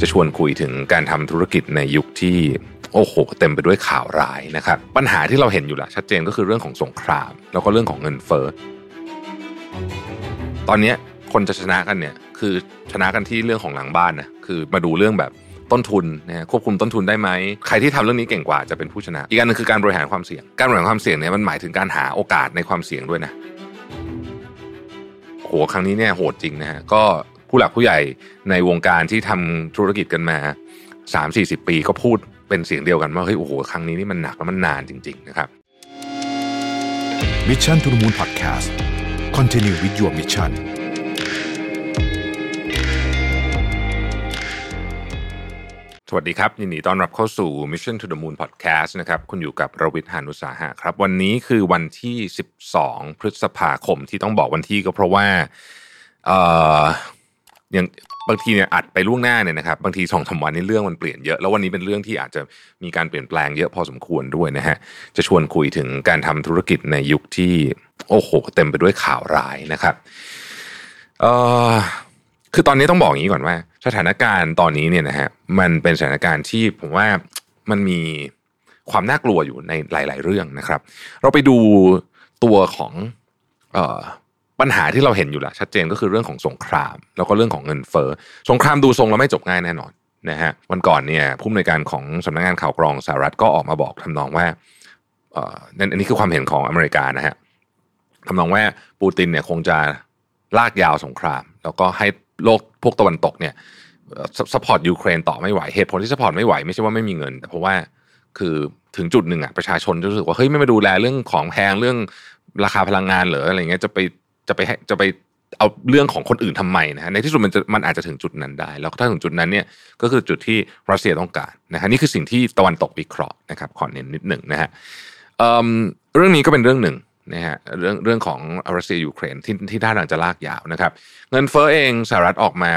จะชวนคุยถึงการทำธุรกิจในยุคที่โอ้โหเต็มไปด้วยข่าวร้ายนะครับ ปัญหาที่เราเห็นอยู่ละชัดเจนก็คือเรื่องของสงคราม แล้วก็เรื่องของเงินเฟ้อตอนนี้คนจะชนะกันเนี่ยคือชนะกันที่เรื่องของหลังบ้านนะคือมาดูเรื่องแบบต้นทุนนะควบคุมต้นทุนได้ไหมใครที่ทำเรื่องนี้เก่งกว่าจะเป็นผู้ชนะ อีกอันนึงคือการบริหารความเสี่ยง การบริหารความเสี่ยงเนี่ยมันหมายถึงการหาโอกาสในความเสี่ยงด้วยนะโหครั้งนี้เนี่ยโหดจริงนะฮะก็ ผู้หลักผู้ใหญ่ในวงการที่ทำธุรกิจกันมาสามสี่สิบปีก็พูดเป็นเสียงเดียวกันว่าเฮ้ยโอ้โหครั้งนี้นี่มันหนักแล้วมันนานจริง ๆ นะครับมิชชั่นทุ the Moon Podcast Continue with your mission สวัสดีครับ ยินดีต้อนรับเข้าสู่ Mission to the Moon Podcast นะครับคุณอยู่กับรวิศ หาญอุตสาหะครับ วันนี้คือวันที่ 12 พฤษภาคมที่ต้องบอกวันที่ก็เพราะว่าเอย่างบางทีเนี่ยอัดไปล่วงหน้าเนี่ยนะครับบางทีสองสาวันนี้เรื่องมันเปลี่ยนเยอะ แล้ววันนี้เป็นเรื่องที่อาจจะมีการเปลี่ยนแปลงเยอะพอสมควรด้วยนะฮะจะชวนคุยถึงการทำธุรกิจในยุคที่โอ้โหเต็มไปด้วยข่าวร้ายนะครับเอ่อคือตอนนี้ต้องบอกอย่างนี้ก่อนว่า สถานการณ์ตอนนี้เนี่ยนะฮะมันเป็นสถานการณ์ที่ผมว่ามันมีความน่ากลัวอยู่ในหลาย ๆ เรื่องนะครับ เราไปดูตัวของเอ่อ ปัญหาที่เราเห็นอยู่ละชัดเจนก็คือเรื่องของสงคราม แล้วก็เรื่องของเงินเฟ้อสงครามดูทรงแล้วไม่จบง่ายแน่นอนนะฮะวันก่อนเนี่ยผู้อำนวยการของสำนักงานข่าวกรองสหรัฐก็ออกมาบอกทำนองว่าเอ่อนั่นอันนี้คือความเห็นของอเมริกานะฮะทำนองว่าปูตินเนี่ยคงจะลากยาวสงคราม แล้วก็ให้โลกพวกตะวันตกเนี่ยsupport ยูเครนต่อไม่ไหวเหตุผลที่ support ไม่ไหวไม่ใช่ว่าไม่มีเงิน แต่เพราะว่าคือถึงจุดหนึ่งอะประชาชนจะรู้สึกว่าเฮ้ยไม่มาดูแลเรื่องของแพงเรื่องราคาพลังงานหรืออะไรเงี้ยจะไป จะไปให้จะไปเอาเรื่องของคนอื่นทำไมนะฮะในที่สุดมันจะมันอาจจะถึงจุดนั้นได้ แล้วถ้าถึงจุดนั้นเนี่ยก็คือจุดที่รัสเซียต้องการนะฮะนี่คือสิ่งที่ตะวันตกวิเคราะห์นะครับขอเน้นนิดหนึ่งนะฮะเเรื่องนี้ก็เป็นเรื่องหนึ่งนะฮะเรื่องเรื่องของรัสเซียยูเครนที่ที่ท่าทางจะลากยาวนะครับเงินเฟ้อเองสหรัฐออกมา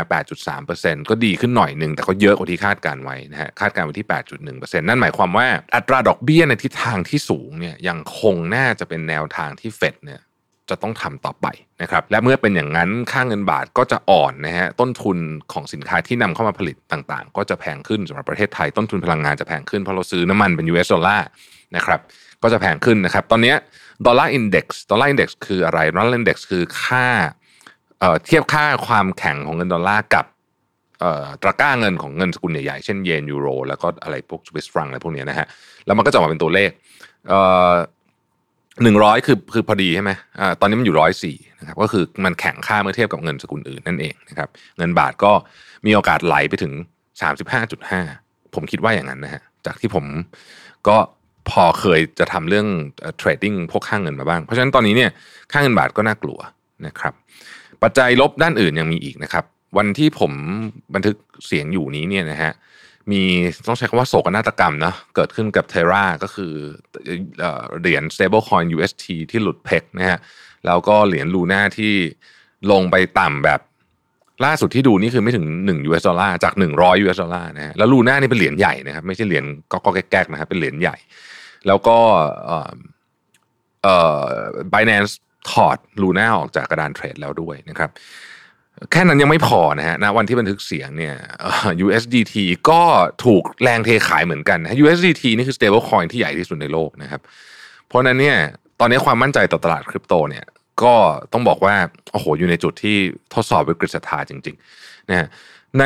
8.3%ก็ดีขึ้นหน่อยหนึ่งแต่ก็เยอะกว่าที่คาดการไว้นะฮะคาดการไว้ที่ 8.1%นั่นหมายความว่าอัตราดอกเบี้ยในทิศทางที่สูงเนี่ยยังคงน่าจะเป็นแนวทางที่เฟดเนี่ย จะต้องทำต่อไปนะครับและเมื่อเป็นอย่างนั้นค่าเงินบาทก็จะอ่อนนะฮะต้นทุนของสินค้าที่นำเข้ามาผลิตต่างๆ ก็จะแพงขึ้นสำหรับประเทศไทยต้นทุนพลังงานจะแพงขึ้นเพราะเราซื้อน้ำมันเป็น US ดอลลาร์นะครับก็จะแพงขึ้นนะครับตอนนี้Dollar Index Dollar Index คืออะไร Dollar Index คือค่าเทียบค่าความแข็งของเงินดอลลาร์กับตะกร้าเงินของเงินสกุลใหญ่ๆ เช่นเยนยูโร แล้วก็อะไรพวกสวิสฟรังก์อะไรพวกนี้นะฮะ แล้วมันก็จะออกมาเป็นตัวเลข หนึ่งร้อยคือคือพอดีใช่ไหมอ่าตอนนี้มันอยู่ร้อยสี่นะครับก็คือมันแข็งค่าเมื่อเทียบกับเงินสกุลอื่นนั่นเองนะครับเงินบาทก็มีโอกาสไหลไปถึงสามสิบห้าจุดห้าผมคิดว่าอย่างนั้นนะฮะจากที่ผมก็พอเคยจะทำเรื่องเทรดดิ้งพวกค่างเงินมาบ้าง เพราะฉะนั้นตอนนี้เนี่ยค่างเงินบาทก็น่ากลัวนะครับปัจจัยลบด้านอื่นยังมีอีกนะครับ วันที่ผมบันทึกเสียงอยู่นี้เนี่ยนะฮะ มีต้องใช้คำว่าโศกนาฏกรรมนะเกิดขึ้นกับเทราก็คือเหรียญ stablecoin UST ที่หลุดเพกนะฮะแล้วก็เหรียญลูน่าที่ลงไปต่ำแบบล่าสุดที่ดูนี่คือไม่ถึง 1 US ดอลลาร์จาก 100 US ดอลลาร์นะฮะแล้วลูน่านี่เป็นเหรียญใหญ่นะครับไม่ใช่เหรียญก็ก็แก๊กนะครับเป็นเหรียญใหญ่ แล้วก็เอ่อเอ่อ Binance ถอดลูน่าออกจากกระดานเทรดแล้วด้วยนะครับ แค่นั้นยังไม่พอนะฮะณวันที่บันทึกเสียงเนี่ย USDT ก็ถูกแรงเทขายเหมือนกัน USDT นี่คือ stable coin ที่ใหญ่ที่สุดในโลกนะครับ เพราะนั้นเนี่ยตอนนี้ความมั่นใจต่อตลาดคริปโตเนี่ยก็ต้องบอกว่าโอ้โหอยู่ในจุดที่ทดสอบวิกฤตศรัทธาจริงๆนะใน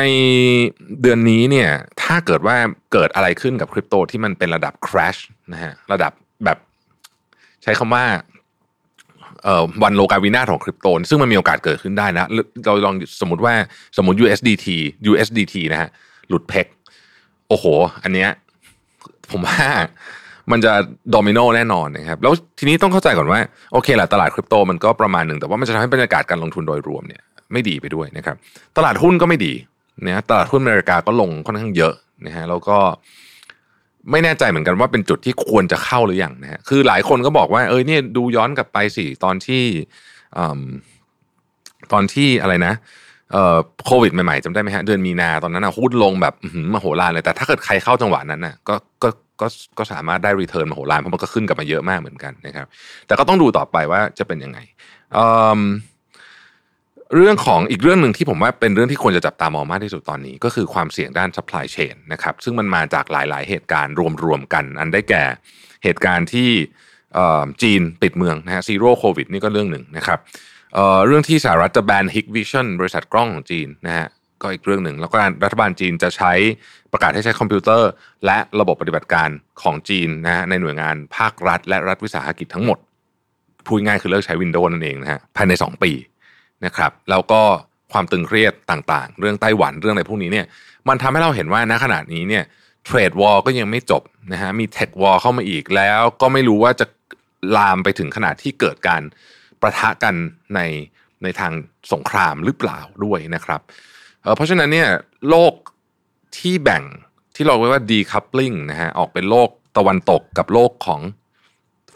เดือนนี้เนี่ยถ้าเกิดว่าเกิดอะไรขึ้นกับคริปโตที่มันเป็นระดับ crash นะฮะระดับแบบใช้คำว่า วันโลกาวินาของคริปโตซึ่งมันมีโอกาสเกิดขึ้นได้นะ เราลองสมมติว่าสมมติ USDT USDT นะฮะหลุดเพกโอ้โห อันเนี้ยผมว่ามันจะโดมิโนแน่นอนนะครับแล้วทีนี้ต้องเข้าใจก่อนว่าโอเคแหละตลาดคริปโตมันก็ประมาณหนึ่ง แต่ว่ามันจะทำให้บรรยากาศการลงทุนโดยรวมเนี่ยไม่ดีไปด้วยนะครับ ตลาดหุ้นก็ไม่ดีนะตลาดหุ้นอเมริกาก็ลงค่อนข้างเยอะนะฮะแล้วก็ ไม่แน่ใจเหมือนกันว่าเป็นจุดที่ควรจะเข้าหรืออยังนะฮะคือหลายคนก็บอกว่าเออเนี่ยดูย้อนกลับไปสิตอนที่ตอนที่อะไรนะเอ่อโควิดใหม่ๆจำได้ไหมฮะเดือนมีนาตอนนั้นนะหุ้นลงแบบมโหฬารเลยแต่ถ้าเกิดใครเข้าจังหวะนั้นนะก็ก็ก็ก็สามารถได้ return มโหฬารเพราะมันก็ขึ้นกลับมาเยอะมากเหมือนกันนะครับ แต่ก็ต้องดูต่อไปว่าจะเป็นยังไง เรื่องของอีกเรื่องหนึ่งที่ผมว่าเป็นเรื่องที่ควรจะจับตามองมากที่สุดตอนนี้ ก็คือความเสี่ยงด้าน supply chain นะครับซึ่งมันมาจากหลาย ๆ เหตุการณ์รวม ๆ กัน อันได้แก่เหตุการณ์ที่จีนปิดเมืองนะฮะ Zero Covid นี่ก็เรื่องหนึ่งนะครับเเรื่องที่สหรัฐจะแบน Hikvision บริษัทกล้องของจีนนะฮะก็อีกเรื่องหนึ่งแล้วก็รัฐบาลจีนจะใช้ประกาศให้ใช้คอมพิวเตอร์ และระบบปฏิบัติการของจีนนะฮะในหน่วยงานภาครัฐ และรัฐวิสาหกิจทั้งหมดพูดง่ายคือเลิกใช้ Windows นั่นเองนะฮะภายใน 2 ปี นะครับแล้วก็ความตึงเครียดต่างๆ เรื่องไต้หวันเรื่องอะไรพวกนี้เนี่ยมันทำให้เราเห็นว่าณขณะนี้เนี่ย trade war ก็ยังไม่จบนะฮะมี tech war เข้ามาอีกแล้วก็ไม่รู้ว่าจะลามไปถึงขนาดที่เกิดการประทะกันในในทางสงครามหรือเปล่าด้วยนะครับเพราะฉะนั้นเนี่ยโลกที่แบ่งที่เราเรียกว่า decoupling นะฮะออกเป็นโลกตะวันตกกับโลกของ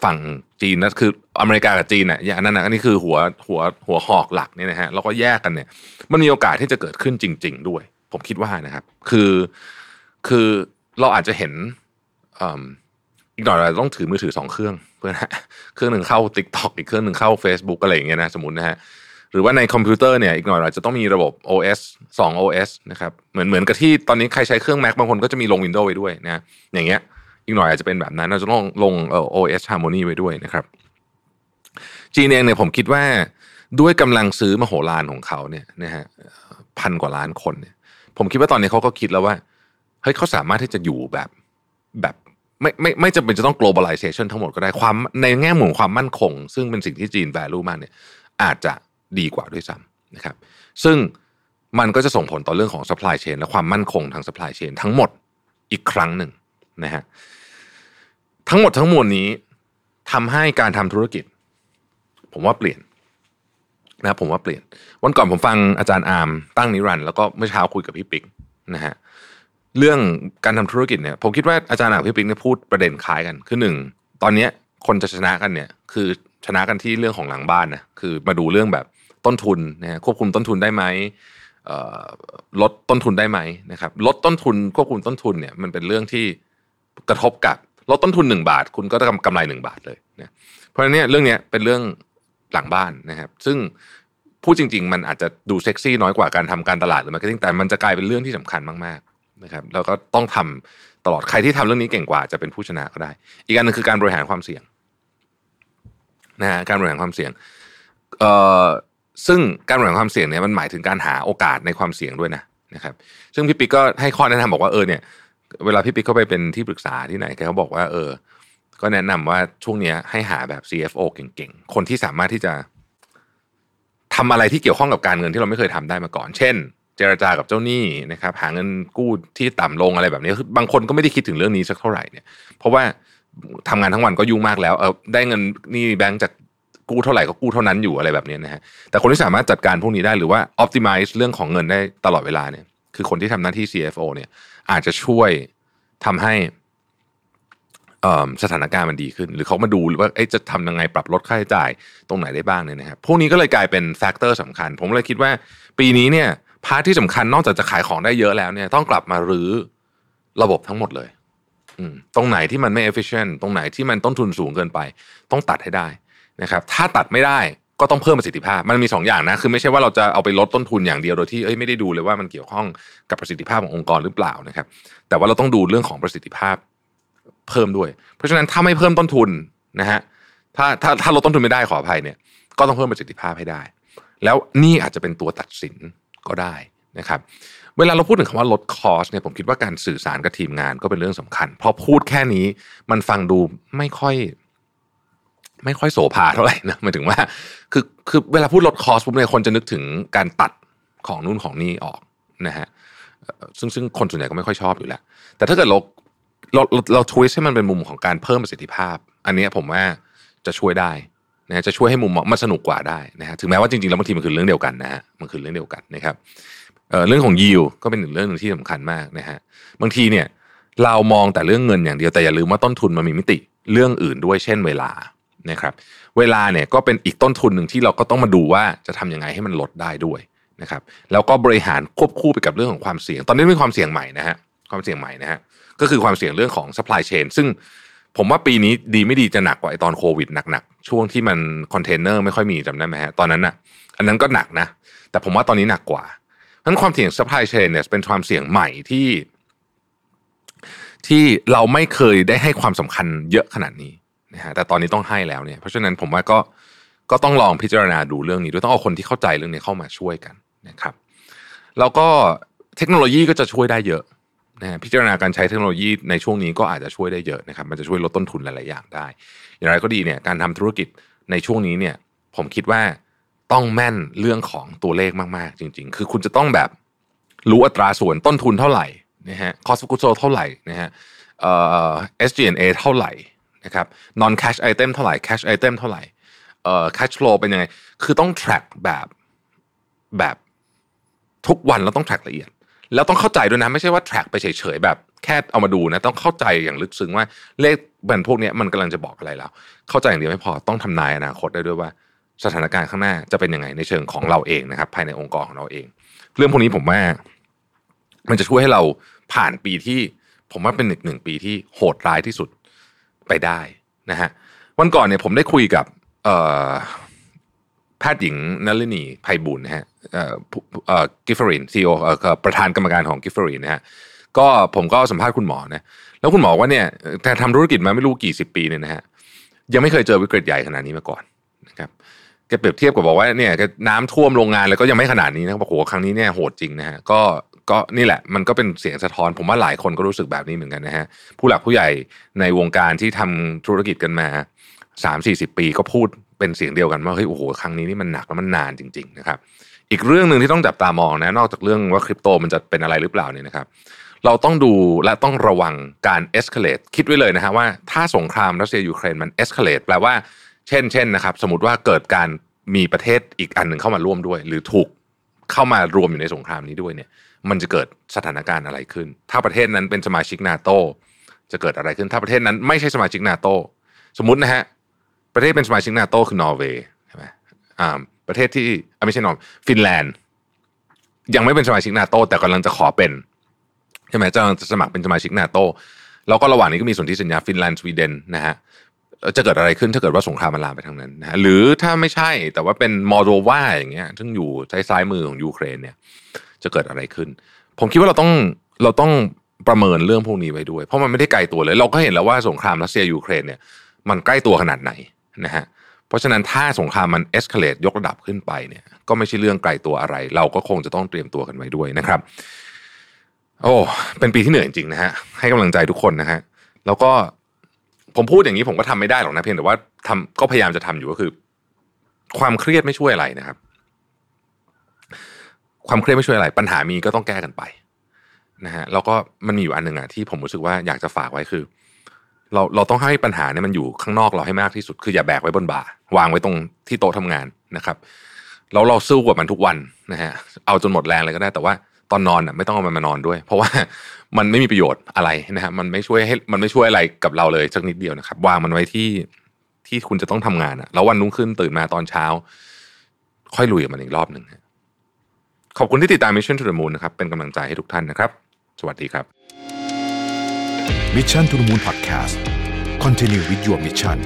ฝั่งจีนนะคืออเมริกากับจีนเนี่ยอย่างนั้นนะอันนี้คือหัวหัวหัวหอกหลักเนี่ยนะฮะแล้วก็แยกกันเนี่ย มันมีโอกาสที่จะเกิดขึ้นจริง ๆ ด้วย ผมคิดว่านะครับ คือคือเราอาจจะเห็นอีกหน่อยเราต้องถือมือถือสองเครื่องเพื่อนะเครื่องหนึ่งเข้า Tik t o อกอีกเครื่องหนึ่งเข้า Facebook อะไรอย่างเงี้ยนะสมมตินะฮะหรือว่าในคอมพิวเตอร์เนี่ยอีกหน่อยเราจะต้องมีระบบ OS 2 OS นะครับเหมือนเหมือนกับที่ตอนนี้ใครใช้เครื่อง Mac บางคนก็จะมีลง Windows ไว้ด้วยนะอย่างเงี้ย อีกหน่อยอาจจะเป็นแบบนั้น เราจะต้องลงเอ่อ OS Harmony ไว้ด้วยนะครับจีนเองเนี่ยผมคิดว่าด้วยกำลังซื้อมโหฬารของเขาเนี่ยนะฮะพันกว่าล้านคนเนี่ย ผมคิดว่าตอนนี้เขาก็คิดแล้วว่าเฮ้ยเขาสามารถที่จะอยู่แบบแบบไม่ไม่ไม่จำเป็นจะต้อง globalization ทั้งหมดก็ได้ความในแง่มุมความมั่นคง ซึ่งเป็นสิ่งที่จีน value มากเนี่ยอาจจะดีกว่าด้วยซ้ำนะครับ ซึ่งมันก็จะส่งผลต่อเรื่องของ supply chain และความมั่นคงทาง supply chain ทั้งหมดอีกครั้งหนึ่ง นะฮะทั้งหมดทั้งมวลนี้ทำให้การทำธุรกิจ ผมว่าเปลี่ยนนะผมว่าเปลี่ยน วันก่อนผมฟังอาจารย์อาร์มตั้งนิรันด์แล้วก็เมื่อเช้าคุยกับพี่ปิ๊กนะฮะเรื่องการทำธุรกิจเนี่ยผมคิดว่าอาจารย์อาร์มพี่ปิ๊กเนี่ยพูดประเด็นคล้ายกัน คือหนึ่งตอนเนี้ยคนจะชนะกันเนี่ย คือชนะกันที่เรื่องของหลังบ้านนะคือมาดูเรื่องแบบต้นทุนนะควบคุมต้นทุนได้ไหมลดต้นทุนได้ไหมนะครับลดต้นทุนควบคุมต้นทุนเนี่ยมันเป็นเรื่องที่ กระทบกับลดต้นทุนหนึ่งบาท คุณก็จะกำไรหนึ่งบาทเลยนะเพราะฉะนั้นเรื่องนี้เป็นเรื่องหลังบ้านนะครับ ซึ่งพูดจริง ๆ มันอาจจะดูเซ็กซี่น้อยกว่าการทำการตลาดหรือ marketing แต่มันจะกลายเป็นเรื่องที่สำคัญมากๆนะครับแล้วก็ต้องทำตลอดใครที่ทำเรื่องนี้เก่งกว่าจะเป็นผู้ชนะก็ได้ อีกอันนึงคือการบริหารความเสี่ยงนะฮะการบริหารความเสี่ยงเอ่อซึ่งการบริหารความเสี่ยงเนี่ยมันหมายถึงการหาโอกาสในความเสี่ยงด้วยนะนะครับ ซึ่งพี่ปิ๊กก็ให้ข้อแนะนำบอกว่าเออเนี่ย เวลาพี่ปิ๊กเขาไปเป็นที่ปรึกษาที่ไหนเขาบอกว่าเออ ก็แนะนำว่าช่วงนี้ให้หาแบบ CFO เก่งๆ คนที่สามารถที่จะทำอะไรที่เกี่ยวข้องกับการเงินที่เราไม่เคยทำได้มาก่อน เช่น เจรจากับเจ้าหนี้นะครับ หาเงินกู้ที่ต่ำลงอะไรแบบนี้บางคนก็ไม่ได้คิดถึงเรื่องนี้สักเท่าไหร่เนี่ย เพราะว่าทำงานทั้งวันก็ยุ่งมากแล้วเออได้เงินนี่แบงก์จากกู้เท่าไหร่ก็กู้เท่านั้นอยู่อะไรแบบนี้นะฮะแต่คนที่สามารถจัดการพวกนี้ได้หรือว่า optimize เรื่องของเงินได้ตลอดเวลาเนี่ย คือคนที่ทำหน้าที่ CFO เนี่ย อาจจะช่วยทำให้สถานการณ์มันดีขึ้น หรือเขามาดูว่าจะทำยังไงปรับลดค่าใช้จ่ายตรงไหนได้บ้างเนี่ยนะครับพวกนี้ก็เลยกลายเป็น factor สำคัญ ผมเลยคิดว่าปีนี้เนี่ย part ที่สำคัญนอกจากจะขายของได้เยอะแล้วเนี่ยต้องกลับมารื้อระบบทั้งหมดเลยตรงไหนที่มันไม่ efficient ตรงไหนที่มันต้นทุนสูงเกินไป ต้องตัดให้ได้นะครับ ถ้าตัดไม่ได้ ก็ต้องเพิ่มประสิทธิภาพ มันมี2 อย่างนะ คือไม่ใช่ว่าเราจะเอาไปลดต้นทุนอย่างเดียวโดยที่เอ้ยไม่ได้ดูเลยว่ามันเกี่ยวข้องกับประสิทธิภาพขององค์กรหรือเปล่านะครับ แต่ว่าเราต้องดูเรื่องของประสิทธิภาพเพิ่มด้วย เพราะฉะนั้นถ้าไม่เพิ่มต้นทุนนะฮะ ถ้าถ้าถ้าลดต้นทุนไม่ได้ขออภัยเนี่ย ก็ต้องเพิ่มประสิทธิภาพให้ได้ แล้วนี่อาจจะเป็นตัวตัดสินก็ได้นะครับ เวลาเราพูดถึงคำว่าลด cost เนี่ยผมคิดว่าการสื่อสารกับทีมงานก็เป็นเรื่องสำคัญ พอพูดแค่นี้มันฟังดูไม่ค่อย ไม่ค่อยโสภาเท่าไหร่นะหมายถึงว่า คือคือเวลาพูดลด cost ปุ๊บเนี่ยคนจะนึกถึงการตัดของนู่นของนี่ออกนะฮะซึ่งซึ่งคนส่วนใหญ่ก็ไม่ค่อยชอบอยู่แล้ว แต่ถ้าเกิดเราเราเราทวิสให้มันเป็นมุมของการเพิ่มประสิทธิภาพ อันนี้ผมว่าจะช่วยได้นะจะช่วยให้มุมมันสนุกกว่าได้นะฮะถึงแม้ว่าจริงๆแล้วบางทีมันคือเรื่องเดียวกันนะฮะมันคือเรื่องเดียวกันนะครับเรื่องของยิวก็เป็นหนึ่งเรื่องหนึ่งที่สำคัญมากนะฮะบางทีเนี่ยเรามองแต่เรื่องเงินอย่างเดียวแต่อย่าลืมว่าต้นทุนมันมีมิติเรื่องอื่นด้วยเช่นเวลา นะครับเวลาเนี่ยก็เป็นอีกต้นทุนหนึ่งที่เราก็ต้องมาดูว่าจะทํำยังไงให้มันลดได้ด้วยนะครับแล้วก็บริหารควบคู่ไปกับเรื่องของความเสี่ยง ตอนนี้มีความเสี่ยงใหม่นะฮะความเสี่ยงใหม่นะฮะก็คือความเสี่ยงเรื่องของ supply chain ซึ่งผมว่าปีนี้ดีไม่ดีจะหนักกว่าไอตอนโควิดหนักๆ ช่วงที่มันคอนเทนเนอร์ไม่ค่อยมีจำได้ไหมฮะตอนนั้นอะอันนั้นก็หนักนะ แต่ผมว่าตอนนี้หนักกว่าเพราะฉะนั้นความเสี่ยง supply chain เนี่ยเป็นความเสี่ยงใหม่ที่ ที่เราไม่เคยได้ให้ความสำคัญเยอะขนาดนี้ นะฮะแต่ตอนนี้ต้องให้แล้วเนี่ยเพราะฉะนั้นผมว่าก็ก็ต้องลองพิจารณาดูเรื่องนี้ด้วยต้องเอาคนที่เข้าใจเรื่องนี้เข้ามาช่วยกันนะครับแล้วก็เทคโนโลยีก็จะช่วยได้เยอะนะพิจารณาการใช้เทคโนโลยีในช่วงนี้ก็อาจจะช่วยได้เยอะนะครับ มันจะช่วยลดต้นทุนหลาย ๆ อย่างได้ อย่างไรก็ดีเนี่ยการทำธุรกิจในช่วงนี้เนี่ย ผมคิดว่าต้องแม่นเรื่องของตัวเลขมาก ๆ จริง ๆ คือคุณจะต้องแบบรู้อัตราส่วนต้นทุนเท่าไหร่นะฮะ cost of goods sold เท่าไหร่นะฮะเอ่อ SG&A เท่าไหร่ นะครับ non cash item เท่าไหร่ cash item เท่าไหร่เอ่อ cash flow เป็นยังไง คือต้อง track แบบแบบทุกวันแล้วต้อง track ละเอียด แล้วต้องเข้าใจด้วยนะ ไม่ใช่ว่า track ไปเฉยๆแบบแค่เอามาดูนะ ต้องเข้าใจอย่างลึกซึ้งว่าเลขบันพวกนี้มันกำลังจะบอกอะไรแล้ว เข้าใจอย่างเดียวไม่พอต้องทำนายอนาคตได้ด้วยว่าสถานการณ์ข้างหน้าจะเป็นยังไงในเชิงของเราเองนะครับ ภายในองค์กรของเราเอง เรื่องพวกนี้ผมว่า มันจะช่วยให้เราผ่านปีที่ ผมว่าเป็นหนึ่งหนึ่งปีที่โหดร้ายที่สุด ไปได้นะฮะวันก่อนเนี่ยผมได้คุยกับแพทย์หญิงนลินีไพบุญนะฮะกิฟฟารีน CEO ประธานกรรมการของกิฟฟารีนนะฮะก็ผมก็สัมภาษณ์คุณหมอนะแล้วคุณหมอว่าเนี่ยแต่ทำธุรกิจมาไม่รู้กี่สิบปีเนี่ยนะฮะยังไม่เคยเจอวิกฤตใหญ่ขนาดนี้มาก่อนนะครับแกเปรียบเทียบกับบอกว่าเนี่ยน้ำท่วมโรงงานแล้วก็ยังไม่ขนาดนี้นะบอกโหครั้งนี้เนี่ยโหดจริงนะฮะก็ ก็นี่แหละ มันก็เป็นเสียงสะท้อน ผมว่าหลายคนก็รู้สึกแบบนี้เหมือนกันนะฮะผู้หลักผู้ใหญ่ในวงการที่ทำธุรกิจกันมาสามสี่สิบปีก็พูดเป็นเสียงเดียวกันว่าเฮ้ยโอ้โหครั้งนี้นี่มันหนักแล้วมันนานจริง ๆ นะครับ อีกเรื่องหนึ่งที่ต้องจับตามองนะนอกจากเรื่องว่าคริปโตมันจะเป็นอะไรหรือเปล่าเนี่ยนะครับ เราต้องดูและต้องระวังการ escalate คิดไว้เลยนะฮะว่าถ้าสงครามรัสเซียยูเครนมัน escalate แปลว่าเช่นเช่นนะครับสมมติว่าเกิดการมีประเทศอีกอันหนึ่งเข้ามาร่วมด้วย หรือถูกเข้ามารวมอยู่ในสงครามนี้ด้วยเนี่ย มันจะเกิดสถานการณ์อะไรขึ้น ถ้าประเทศนั้นเป็นสมาชิกนาโตจะเกิดอะไรขึ้น ถ้าประเทศนั้นไม่ใช่สมาชิกนาโตสมมตินะฮะประเทศเป็นสมาชิกนาโตคือนอร์เวย์ใช่ไหมอ่าประเทศที่ไม่ใช่นอร์ฟินแลนด์ ยังไม่เป็นสมาชิกนาโตแต่กำลังจะขอเป็นใช่ไหมจะจะสมัครเป็นสมาชิกนาโตแล้วก็ระหว่างนี้ก็มีสนธิสัญญาฟินแลนด์สวีเดนนะฮะจะเกิดอะไรขึ้นถ้าเกิดว่าสงครามมันลามไปทางนั้นนะฮะหรือถ้าไม่ใช่แต่ว่าเป็นมอลโดวาอย่างเงี้ยซึ่งอยู่ซ้ายมือของยูเครนเนี่ย จะเกิดอะไรขึ้น ผมคิดว่าเราต้องเราต้องประเมินเรื่องพวกนี้ไว้ด้วย เพราะมันไม่ได้ไกลตัวเลย เราก็เห็นแล้วว่าสงครามรัสเซียยูเครนเนี่ยมันใกล้ตัวขนาดไหนนะฮะเพราะฉะนั้นถ้าสงครามมัน escalate ยกระดับขึ้นไปเนี่ยก็ไม่ใช่เรื่องไกลตัวอะไร เราก็คงจะต้องเตรียมตัวกันไว้ด้วยนะครับ โอ้เป็นปีที่เหนื่อยจริงนะฮะให้กำลังใจทุกคนนะฮะแล้วก็ผมพูดอย่างนี้ผมก็ทำไม่ได้หรอกนะเพียงแต่ว่าทำก็พยายามจะทำอยู่ก็คือ ความเครียดไม่ช่วยอะไรนะครับ ความเครียดไม่ช่วยอะไร ปัญหามีก็ต้องแก้กันไปนะฮะแล้วก็มันมีอยู่อันหนึ่งอะที่ผมรู้สึกว่าอยากจะฝากไว้คือ เราเราต้องให้ปัญหาเนี่ยมันอยู่ข้างนอกเราให้มากที่สุด คืออย่าแบกไว้บนบ่าวางไว้ตรงที่โต๊ะทำงานนะครับแล้วเราสู้กับมันทุกวันนะฮะเอาจนหมดแรงเลยก็ได้ แต่ว่าตอนนอนอะไม่ต้องเอามันมานอนด้วย เพราะว่ามันไม่มีประโยชน์อะไรนะฮะมันไม่ช่วยให้มันไม่ช่วยอะไรกับเราเลยสักนิดเดียวนะครับ วางมันไว้ที่ที่คุณจะต้องทำงานอะแล้ววันนุ่งขึ้นตื่นมาตอนเช้า ค่อยลุยกับมันอีกรอบหนึ่ง ขอบคุณที่ติดตาม Mission to the Moon นะครับเป็นกำลังใจให้ทุกท่านนะครับ สวัสดีครับ Mission to the Moon Podcast Continue with your mission